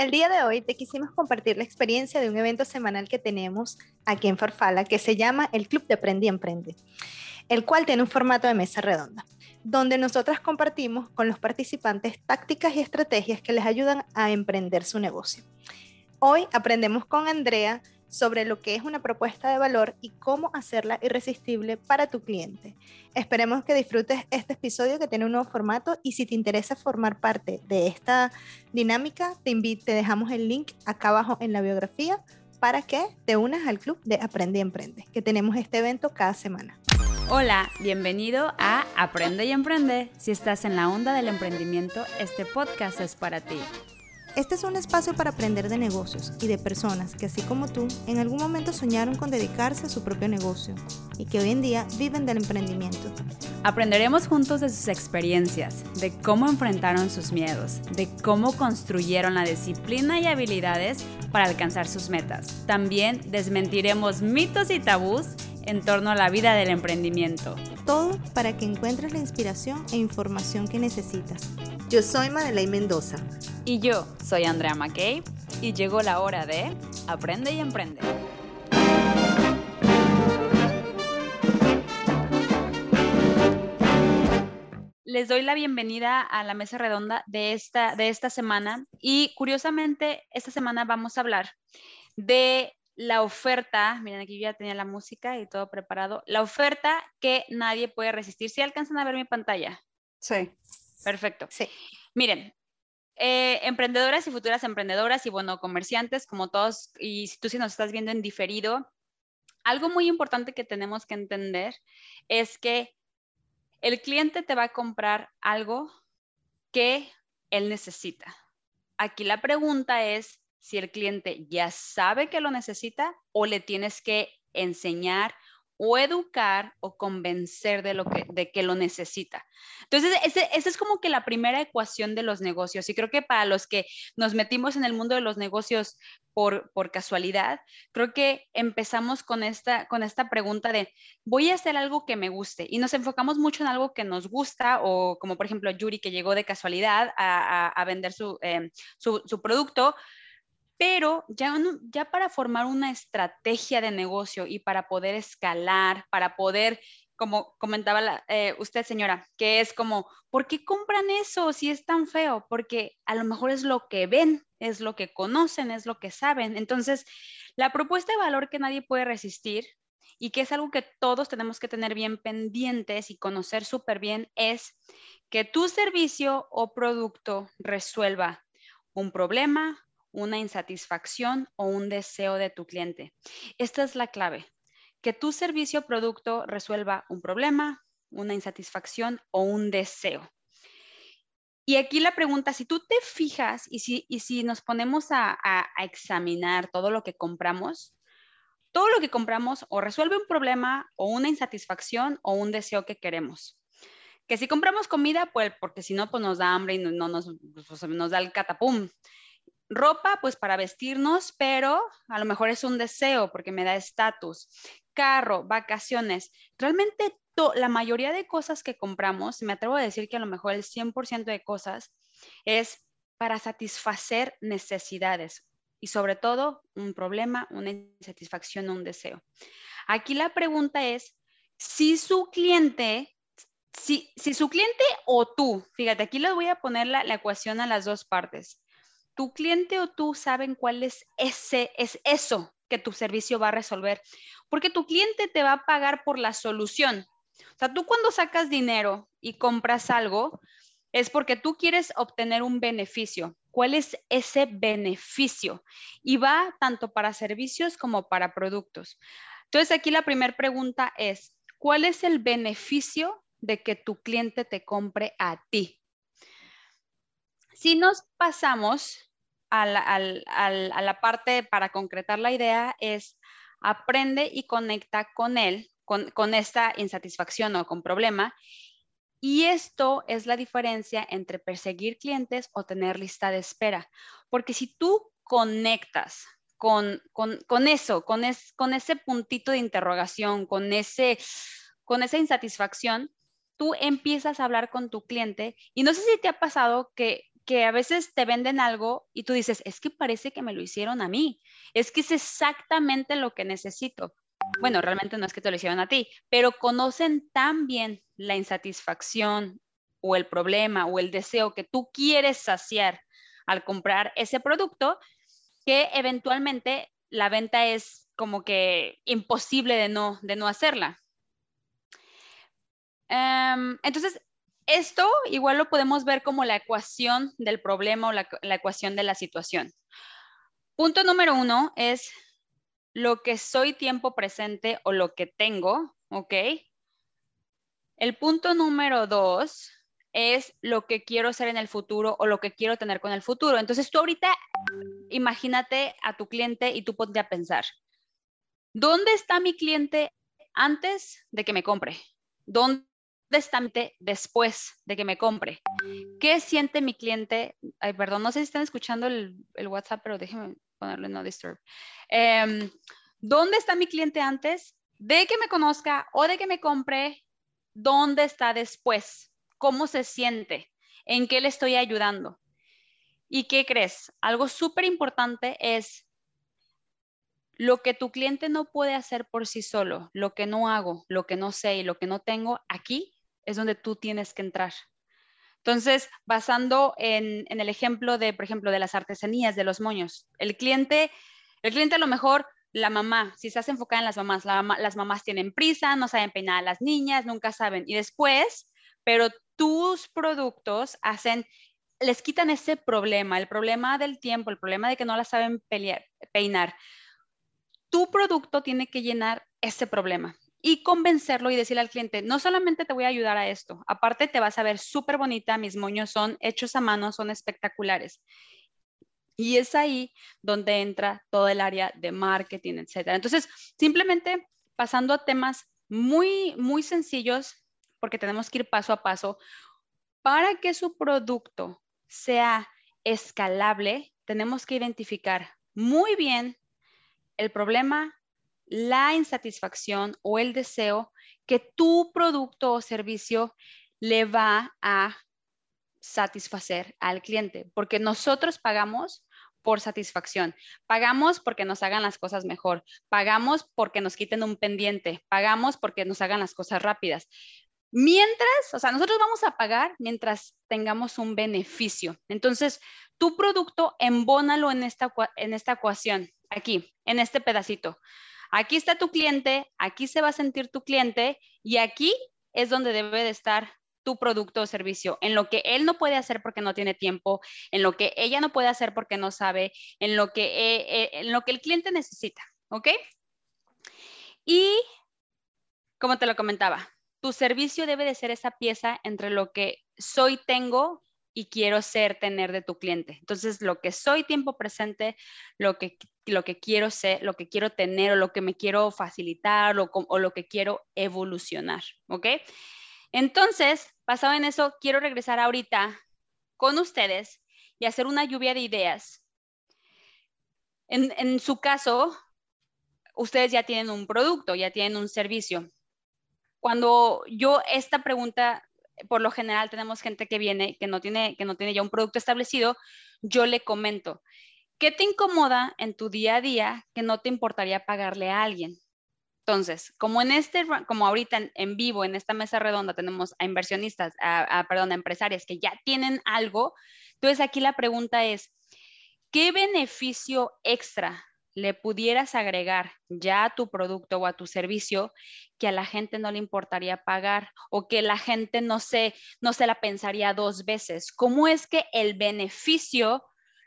El día de hoy te quisimos compartir la experiencia de un evento semanal que tenemos aquí en Farfala que se llama el Club de Aprende y Emprende, el cual tiene un formato de mesa redonda, donde nosotras compartimos con los participantes tácticas y estrategias que les ayudan a emprender su negocio. Hoy aprendemos con Andrea sobre lo que es una propuesta de valor y cómo hacerla irresistible para tu cliente. Esperemos que disfrutes este episodio que tiene un nuevo formato y si te interesa formar parte de esta dinámica, te, te dejamos el link acá abajo en la biografía para que te unas al club de Aprende y Emprende, que tenemos este evento cada semana. Hola, bienvenido a Aprende y Emprende. Si estás en la onda del emprendimiento, este podcast es para ti. Este es un espacio para aprender de negocios y de personas que, así como tú, en algún momento soñaron con dedicarse a su propio negocio y que hoy en día viven del emprendimiento. Aprenderemos juntos de sus experiencias, de cómo enfrentaron sus miedos, de cómo construyeron la disciplina y habilidades para alcanzar sus metas. También desmentiremos mitos y tabús en torno a la vida del emprendimiento. Todo para que encuentres la inspiración e información que necesitas. Yo soy Madeleine Mendoza. Y yo soy Andrea McKay. Y llegó la hora de Aprende y Emprende. Les doy la bienvenida a la mesa redonda de esta, de esta semana. Y curiosamente, esta semana vamos a hablar de la oferta, miren aquí yo ya tenía la música y todo preparado, la oferta que nadie puede resistir. ¿Sí alcanzan a ver mi pantalla? Sí. Perfecto. Sí. Miren, eh, emprendedoras y futuras emprendedoras y bueno, comerciantes como todos, y si tú sí nos estás viendo en diferido, algo muy importante que tenemos que entender es que el cliente te va a comprar algo que él necesita. Aquí la pregunta es si el cliente ya sabe que lo necesita o le tienes que enseñar o educar o convencer de, lo que, de que lo necesita. Entonces, esa es como que la primera ecuación de los negocios. Y creo que para los que nos metimos en el mundo de los negocios por, por casualidad, creo que empezamos con esta, con esta pregunta de, voy a hacer algo que me guste. Y nos enfocamos mucho en algo que nos gusta, o como por ejemplo Yuri, que llegó de casualidad a, vender su, eh, su, su producto pero ya, ya para formar una estrategia de negocio y para poder escalar, para poder, como comentaba eh, usted, señora, que es como, ¿por qué compran eso si es tan feo? Porque a lo mejor es lo que ven, es lo que conocen, es lo que saben. Entonces, la propuesta de valor que nadie puede resistir y que es algo que todos tenemos que tener bien pendientes y conocer súper bien es que tu servicio o producto resuelva un problema, una insatisfacción o un deseo de tu cliente. Esta es la clave, que tu servicio o producto resuelva un problema, una insatisfacción o un deseo. Y aquí la pregunta, si tú te fijas y si, si nos ponemos a, examinar todo lo que compramos, todo lo que compramos o resuelve un problema o una insatisfacción o un deseo que queremos. Que si compramos comida, pues porque si no, pues nos da hambre y no, nos, pues, nos da el catapum ropa, pues para vestirnos, pero a lo mejor es un deseo porque me da estatus. Carro, vacaciones. Realmente la mayoría de cosas que compramos, me atrevo a decir que a lo mejor el 100% de cosas es para satisfacer necesidades y sobre todo un problema, una insatisfacción o un deseo. Aquí la pregunta es si su cliente, si, si su cliente o tú, fíjate, aquí les voy a poner la ecuación a las dos partes tu cliente o tú saben cuál es ese, es eso que tu servicio va a resolver, porque tu cliente te va a pagar por la solución. O sea, tú cuando sacas dinero y compras algo, es porque tú quieres obtener un beneficio. ¿Cuál es ese beneficio? Y va tanto para servicios como para productos. Entonces, aquí la primera pregunta es, ¿cuál es el beneficio de que tu cliente te compre a ti? Si nos pasamos a la, parte para concretar la idea es aprende y conecta con él, con, esta insatisfacción o con problema. Y esto es la diferencia entre perseguir clientes o tener lista de espera. Porque si tú conectas con, con, con eso, con, es, con ese puntito de interrogación, con, ese, con esa insatisfacción, tú empiezas a hablar con tu cliente y no sé si te ha pasado que que a veces te venden algo y tú dices, es que parece que me lo hicieron a mí, es que es exactamente lo que necesito. Bueno, realmente no es que te lo hicieron a ti, pero conocen tan bien la insatisfacción o el problema o el deseo que tú quieres saciar al comprar ese producto que eventualmente la venta es como que imposible de no, de no hacerla. Em, entonces, esto igual lo podemos ver como la ecuación del problema o la, ecuación de la situación. Punto número uno es lo que soy tiempo presente o lo que tengo, ¿ok? El punto número dos es lo que quiero ser en el futuro o lo que quiero tener con el futuro. Entonces tú ahorita imagínate a tu cliente y tú ponte pensar, ¿dónde está mi cliente antes de que me compre? ¿Dónde destante después de que me compre. ¿Qué siente mi cliente? Perdón, no sé si están escuchando el, WhatsApp, pero déjenme ponerle no disturb. Em, ¿Dónde está mi cliente antes de que me conozca o de que me compre? ¿Dónde está después? ¿Cómo se siente? ¿En qué le estoy ayudando? ¿Y qué crees? Algo súper importante es lo que tu cliente no puede hacer por sí solo, lo que no hago, lo que no sé y lo que no tengo, aquí es donde tú tienes que entrar. Entonces, basando en, el ejemplo de, por ejemplo, de las artesanías, de los moños, el cliente, el cliente a lo mejor, la mamá, si estás enfocada en las mamás, las mamás tienen prisa, no saben peinar a las niñas, nunca saben. Y después, pero tus productos hacen, les quitan ese problema, el problema del tiempo, el problema de que no la saben peinar. Tu producto tiene que llenar ese problema y convencerlo y decirle al cliente, no solamente te voy a ayudar a esto, aparte te vas a ver súper bonita, mis moños son hechos a mano, son espectaculares. Y es ahí donde entra todo el área de marketing, etcétera. Entonces, simplemente pasando a temas muy, muy sencillos, porque tenemos que ir paso a paso, para que su producto sea escalable, tenemos que identificar muy bien el problema, la insatisfacción o el deseo que tu producto o servicio le va a satisfacer al cliente, porque nosotros pagamos por satisfacción, pagamos porque nos hagan las cosas mejor, pagamos porque nos quiten un pendiente, pagamos porque nos hagan las cosas rápidas. Mientras, o sea, nosotros vamos a pagar mientras tengamos un beneficio. Entonces, tu producto embónalo en esta, en esta ecuación, aquí, en este pedacito. Aquí está tu cliente, aquí se va a sentir tu cliente y aquí es donde debe de estar tu producto o servicio, en lo que él no puede hacer porque no tiene tiempo, en lo que ella no puede hacer porque no sabe, en lo que, eh, eh, en lo que el cliente necesita, ¿ok? Y como te lo comentaba, tu servicio debe de ser esa pieza entre lo que soy, tengo y quiero ser, tener de tu cliente. Entonces, lo que soy tiempo presente, lo que, lo que quiero ser, lo que quiero tener o lo que me quiero facilitar o, lo que quiero evolucionar, ¿ok? Entonces, basado en eso, quiero regresar ahorita con ustedes y hacer una lluvia de ideas. En, en su caso, ustedes ya tienen un producto, ya tienen un servicio. Cuando yo esta pregunta por lo general tenemos gente que viene, que no tiene, que no tiene ya un producto establecido, yo le comento, ¿qué te incomoda en tu día a día que no te importaría pagarle a alguien? Entonces, como en este, como ahorita en, vivo, en esta mesa redonda, tenemos a inversionistas, a, perdón, a empresarias que ya tienen algo, entonces aquí la pregunta es, ¿qué beneficio extra le pudieras agregar ya a tu producto o a tu servicio que a la gente no le importaría pagar o que la gente no se, no se la pensaría dos veces. ¿Cómo es que el beneficio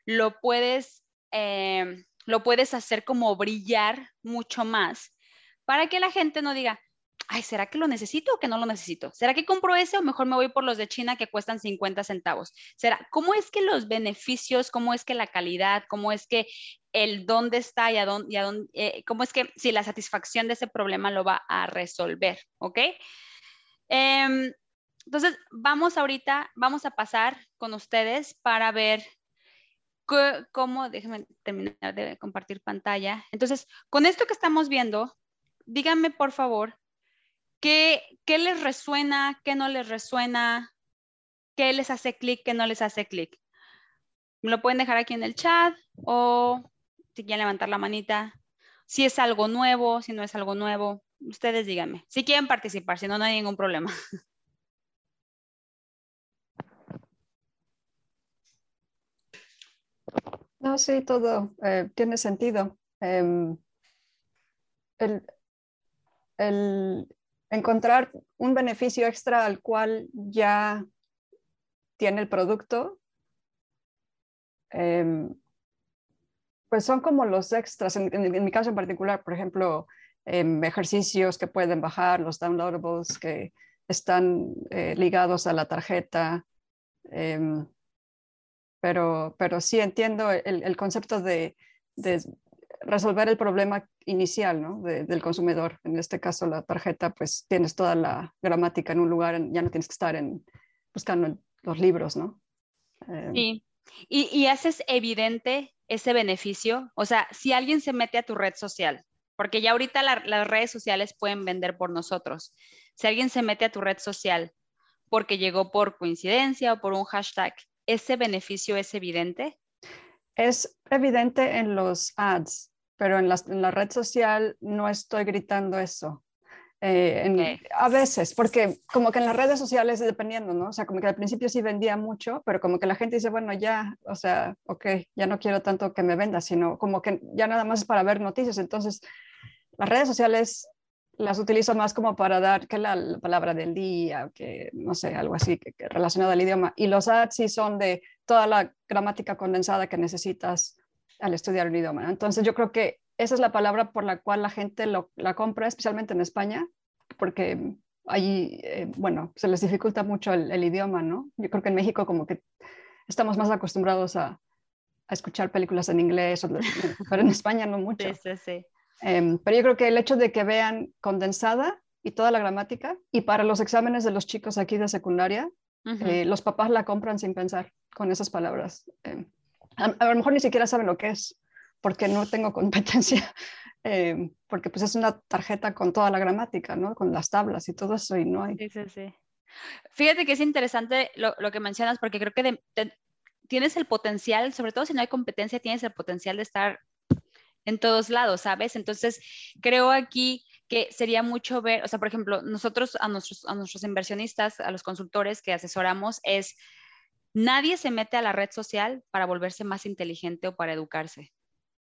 lo puedes, eh, lo puedes hacer como brillar mucho más para que la gente no diga, ay, ¿será que lo necesito o que no lo necesito? ¿Será que compro ese o mejor me voy por los de China que cuestan 50 centavos? ¿Será, cómo es que los beneficios, cómo es que la calidad, cómo es que el dónde está y a dónde, eh, cómo es que si la satisfacción de ese problema lo va a resolver, ¿ok? Em, entonces, vamos ahorita, vamos a pasar con ustedes para ver cómo, déjenme terminar de compartir pantalla. Entonces, con esto que estamos viendo, díganme por favor, ¿qué, qué les resuena, qué no les resuena, qué les hace clic, qué no les hace clic? Lo pueden dejar aquí en el chat o si quieren levantar la manita. Si es algo nuevo, si no es algo nuevo, ustedes díganme. Si quieren participar, si no, no hay ningún problema. No, sí, todo eh, tiene sentido. Em, el, encontrar un beneficio extra al cual ya tiene el producto, em, pues son como los extras. En, mi caso en particular, por ejemplo, em, ejercicios que pueden bajar, los downloadables que están eh, ligados a la tarjeta pero, pero sí entiendo el, concepto de, resolver el problema inicial ¿no? del consumidor. En este caso, la tarjeta, pues tienes toda la gramática en un lugar, ya no tienes que estar en, buscando los libros, ¿no? Eh, sí, y, y, haces evidente ese beneficio. O sea, si alguien se mete a tu red social, porque ya ahorita las redes sociales pueden vender por nosotros. Si alguien se mete a tu red social porque llegó por coincidencia o por un hashtag ¿ese beneficio es evidente? Es evidente en los ads, pero en, la red social no estoy gritando eso. Eh, a veces, porque como que en las redes sociales, dependiendo, ¿no? O sea, como que al principio sí vendía mucho, pero como que la gente dice, bueno, ya, o sea, ok, ya no quiero tanto que me venda, sino como que ya nada más es para ver noticias. Entonces, las redes sociales las utilizo más como para dar que la, palabra del día, que no sé, algo así que, relacionado al idioma. Y los ads sí son de toda la gramática condensada que necesitas al estudiar un idioma. Entonces yo creo que esa es la palabra por la cual la gente lo, la compra, especialmente en España, porque ahí, eh, bueno, se les dificulta mucho el, idioma, ¿no? Yo creo que en México como que estamos más acostumbrados a, a escuchar películas en inglés, pero en España no mucho. Sí, sí, sí. Em, pero yo creo que el hecho de que vean condensada y toda la gramática, y para los exámenes de los chicos aquí de secundaria, eh, los papás la compran sin pensar con esas palabras. Em, a, lo mejor ni siquiera saben lo que es, porque no tengo competencia, em, porque pues es una tarjeta con toda la gramática, ¿no? Con las tablas y todo eso, y no hay. Sí, sí, sí. Fíjate que es interesante lo, lo que mencionas, porque creo que tienes el potencial, sobre todo si no hay competencia, tienes el potencial de estar en todos lados, ¿sabes? Entonces, creo aquí que sería mucho ver, o sea, por ejemplo, nosotros a nuestros, a nuestros inversionistas, a los consultores que asesoramos, es nadie se mete a la red social para volverse más inteligente o para educarse.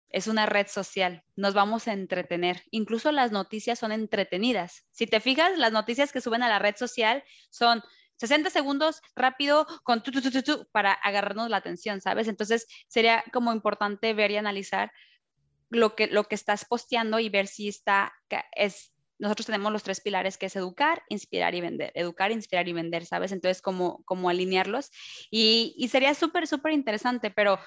Es una red social, nos vamos a entretener. Incluso las noticias son entretenidas. Si te fijas, las noticias que suben a la red social son 60 segundos rápido con tu, tu, tu, para agarrarnos la atención, ¿sabes? Entonces sería como importante ver y analizar lo que, lo que estás posteando y ver si está, es, nosotros tenemos los tres pilares que es educar, inspirar y vender, educar, inspirar y vender, ¿sabes? Entonces, cómo, cómo alinearlos. Y, y sería súper, súper interesante, pero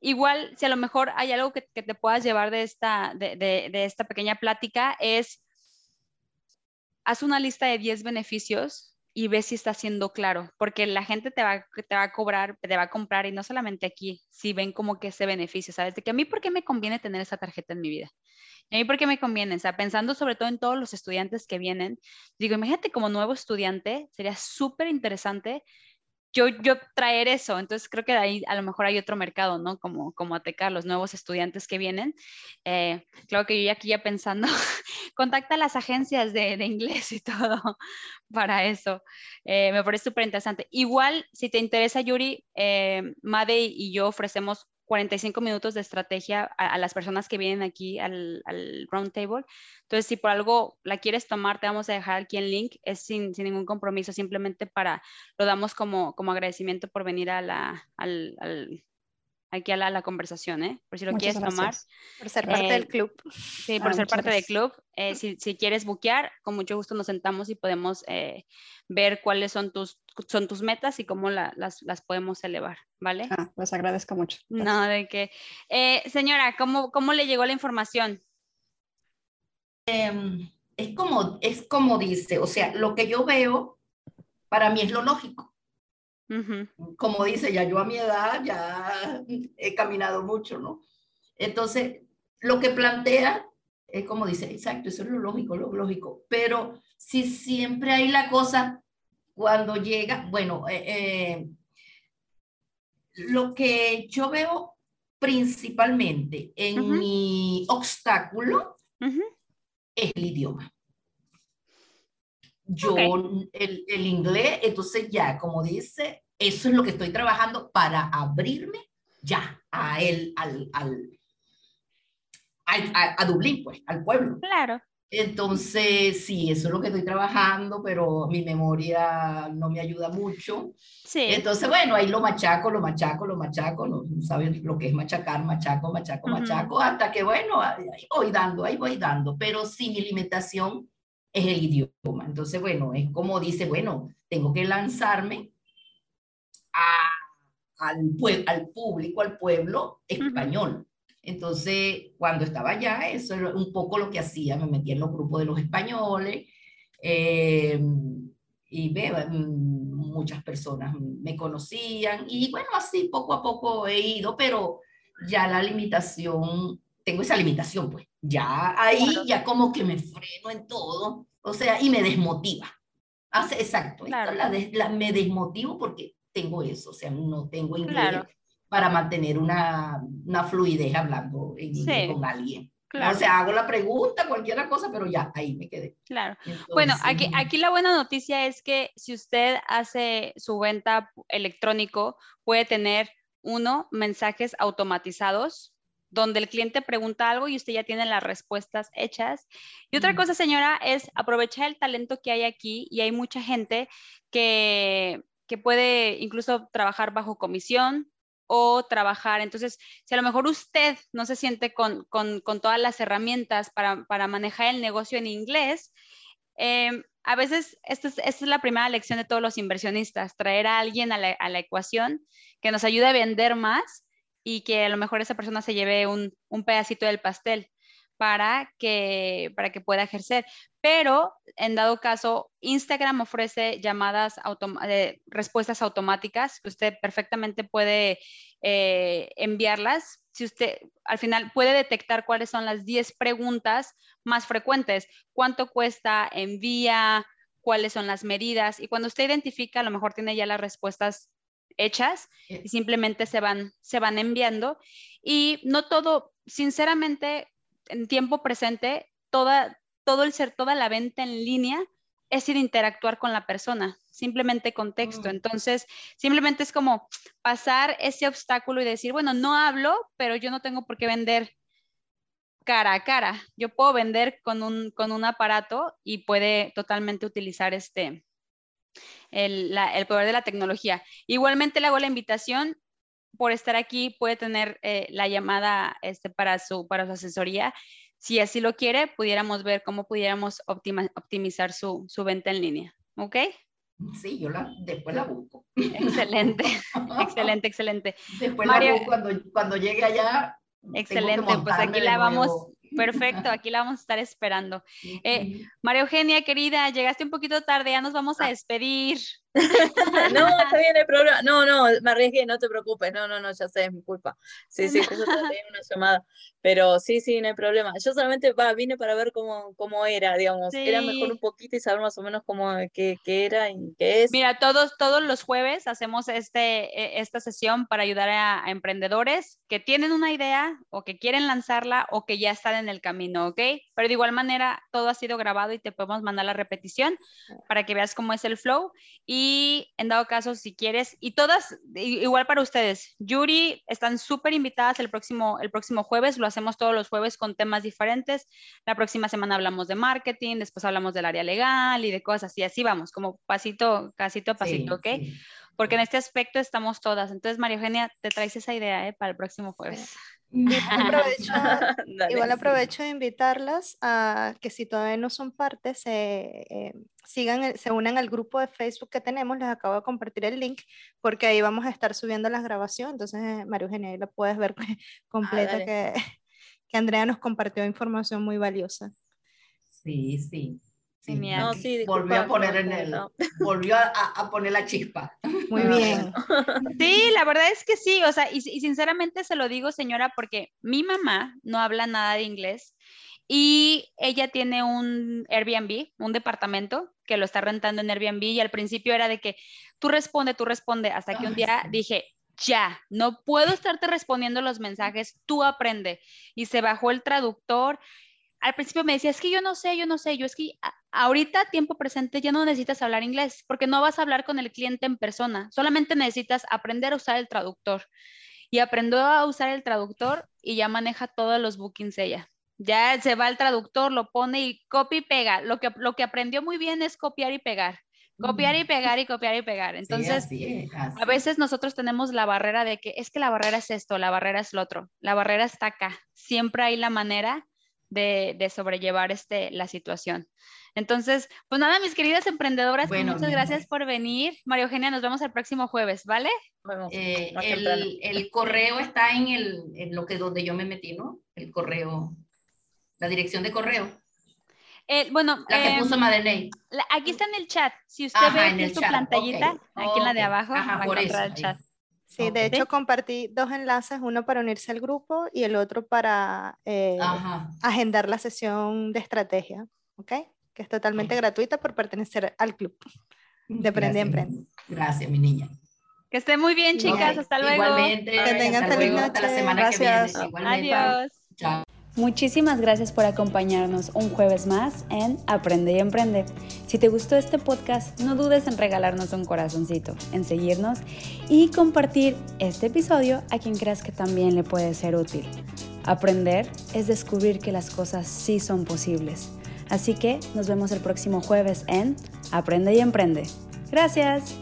igual, si a lo mejor hay algo que, que te puedas llevar de esta, de, de, esta pequeña plática, es, haz una lista de 10 beneficios y ves si está siendo claro, porque la gente te va, te va a cobrar, te va a comprar y no solamente aquí, si ven como que ese beneficio, ¿sabes? De que a mí, ¿por qué me conviene tener esa tarjeta en mi vida? a mí, ¿por qué me conviene? O sea, pensando sobre todo en todos los estudiantes que vienen, digo, imagínate como nuevo estudiante, sería súper interesante yo, yo traer eso. Entonces creo que ahí a lo mejor hay otro mercado, ¿no? Como, como Ateca, los nuevos estudiantes que vienen. Eh, claro que yo ya aquí ya pensando, contacta a las agencias de, de inglés y todo para eso. Eh, me parece súper interesante. Igual, si te interesa, Yuri, eh, Made y yo ofrecemos 45 minutos de estrategia a, las personas que vienen aquí al, al round table. Entonces, si por algo la quieres tomar, te vamos a dejar aquí el link. Es sin, ningún compromiso, simplemente para, lo damos como, como agradecimiento por venir a la, al aquí a la, conversación, ¿eh? Por si lo quieres tomar. Por ser parte del eh, club. Sí, por ah, ser parte del club. Eh, si, si, quieres buquear, con mucho gusto nos sentamos y podemos eh, ver cuáles son tus, son tus metas y cómo las, las, podemos elevar, ¿vale? Ah, pues agradezco mucho. No, de que. señora, ¿cómo, ¿cómo le llegó la información? Em, es, como, es como dice, o sea, lo que yo veo, para mí es lo lógico como dice, ya yo a mi edad ya he caminado mucho, ¿no? Entonces, lo que plantea es como dice, exacto, eso es lo lógico, lo lógico, pero si siempre hay la cosa cuando llega, bueno, eh, eh, lo que yo veo principalmente en mi obstáculo es el idioma. Yo, el, el, inglés, entonces ya, como dice, eso es lo que estoy trabajando para abrirme ya a él, al, al, a, a, Dublín, pues, al pueblo. Claro. Entonces, sí, eso es lo que estoy trabajando, pero mi memoria no me ayuda mucho. Sí. Entonces, bueno, ahí lo machaco, lo machaco, lo machaco, no saben lo que es machacar, machaco, machaco, machaco, hasta que, bueno, ahí voy dando, ahí voy dando, pero sí, mi limitación es el idioma. Entonces, bueno, es como dice, bueno, tengo que lanzarme a, al, al público, al pueblo español. Entonces, cuando estaba allá, eso era un poco lo que hacía, me metía en los grupos de los españoles eh, y ve, muchas personas me conocían y bueno, así poco a poco he ido, pero ya la limitación, tengo esa limitación, pues ya ahí ya como que me freno en todo, o sea, y me desmotiva. Hace, exacto, la, me desmotivo porque tengo eso, o sea, no tengo inglés para mantener una, una fluidez hablando con alguien. O sea, hago la pregunta, cualquier cosa, pero ya, ahí me quedé. Claro. bueno, aquí, aquí la buena noticia es que si usted hace su venta electrónico, puede tener, uno, mensajes automatizados, donde el cliente pregunta algo y usted ya tiene las respuestas hechas. Y otra cosa, señora, es aprovechar el talento que hay aquí y hay mucha gente que, que puede incluso trabajar bajo comisión, o trabajar. Entonces, si a lo mejor usted no se siente con, todas las herramientas para, manejar el negocio en inglés, em, a veces esta es, la primera lección de todos los inversionistas, traer a alguien a la, ecuación que nos ayude a vender más y que a lo mejor esa persona se lleve un, un pedacito del pastel para que, para que pueda ejercer. Pero en dado caso, Instagram ofrece llamadas, eh, respuestas automáticas que usted perfectamente puede eh, enviarlas. Si usted al final puede detectar cuáles son las 10 preguntas más frecuentes, cuánto cuesta, envía, cuáles son las medidas. Y cuando usted identifica, a lo mejor tiene ya las respuestas hechas y simplemente se van, se van enviando. Y no todo, sinceramente, en tiempo presente, toda, todo el ser, toda la venta en línea es ir a interactuar con la persona, simplemente con texto. Mm. Entonces, simplemente es como pasar ese obstáculo y decir, bueno, no hablo, pero yo no tengo por qué vender cara a cara. Yo puedo vender con un, con un aparato y puede totalmente utilizar este, el, poder de la tecnología. Igualmente le hago la invitación por estar aquí, puede tener eh, la llamada este, para, su, para su asesoría. Si así lo quiere, pudiéramos ver cómo pudiéramos optimizar su, su, venta en línea. ¿Ok? Sí, yo la, después la busco. Excelente, excelente, excelente. Después la busco cuando, cuando llegue allá. Excelente, pues aquí la vamos, Perfecto, aquí la vamos a estar esperando. Eh, María Eugenia, querida, llegaste un poquito tarde, ya nos vamos a ah. despedir. no, está bien el problema. No, no, me arriesgué, no te preocupes. No, no, no, ya sé, es mi culpa. Sí, sí, justo tenía una llamada. Pero sí, sí, no hay problema. Yo solamente va, vine para ver cómo, cómo era, digamos. Era mejor un poquito y saber más o menos cómo, qué, qué era y qué es. Mira, todos, todos los jueves hacemos este, e, esta sesión para ayudar a, a emprendedores que tienen una idea o que quieren lanzarla o que ya están en el camino, ¿ok? Pero de igual manera, todo ha sido grabado y te podemos mandar la repetición para que veas cómo es el flow. Y en dado caso, si quieres, y todas, igual para ustedes, Yuri, están súper invitadas el próximo, el próximo jueves, lo hacemos todos los jueves con temas diferentes. La próxima semana hablamos de marketing, después hablamos del área legal y de cosas así, así vamos, como pasito, casito a pasito, ¿ok? Porque en este aspecto estamos todas. Entonces, María Eugenia, te traes esa idea ¿eh? para el próximo jueves. Igual aprovecho de invitarlas a que si todavía no son parte, se, eh, sigan, se unan al grupo de Facebook que tenemos, les acabo de compartir el link, porque ahí vamos a estar subiendo las grabaciones, entonces María Eugenia, ahí la puedes ver completa, ah, que, que Andrea nos compartió información muy valiosa. Sí, sí. Sí, no, sí, volvió a poner en el, volvió a, a, poner la chispa. Muy bien. Sí, la verdad es que sí, o sea, y, y, sinceramente se lo digo, señora, porque mi mamá no habla nada de inglés y ella tiene un Airbnb, un departamento que lo está rentando en Airbnb y al principio era de que tú responde, tú responde, hasta que un día dije, ya, no puedo estarte respondiendo los mensajes, tú aprende. Y se bajó el traductor. Al principio me decía, es que yo no sé, yo no sé, yo es que ahorita, tiempo presente, ya no necesitas hablar inglés, porque no vas a hablar con el cliente en persona, solamente necesitas aprender a usar el traductor. Y aprendió a usar el traductor y ya maneja todos los bookings ella. Ya se va el traductor, lo pone y copia y pega. Lo que, lo que aprendió muy bien es copiar y pegar. Copiar y pegar y copiar y pegar. Entonces, a veces nosotros tenemos la barrera de que es que la barrera es esto, la barrera es lo otro, la barrera está acá. Siempre hay la manera de, de sobrellevar este, la situación. Entonces, pues nada, mis queridas emprendedoras, pues muchas gracias por venir. María Eugenia, nos vemos el próximo jueves, ¿vale? Eh, el, el, correo está en, el, en lo que donde yo me metí, ¿no? El correo, la dirección de correo. Eh, bueno, la que em, puso Madeleine. aquí está en el chat. Si usted ve en su pantallita, aquí en la de abajo, va a encontrar el chat. Sí, de hecho compartí dos enlaces, uno para unirse al grupo y el otro para eh, agendar la sesión de estrategia, ¿ok? Que es totalmente gratuita por pertenecer al club de Aprende Emprende. Gracias, mi niña. Que esté muy bien, chicas. Hasta luego. Igualmente. Que tengan feliz noche. Hasta la semana Gracias. que viene. Igualmente. Adiós. Chao. Muchísimas gracias por acompañarnos un jueves más en Aprende y Emprende. Si te gustó este podcast, no dudes en regalarnos un corazoncito, en seguirnos y compartir este episodio a quien creas que también le puede ser útil. Aprender es descubrir que las cosas sí son posibles. Así que nos vemos el próximo jueves en Aprende y Emprende. Gracias.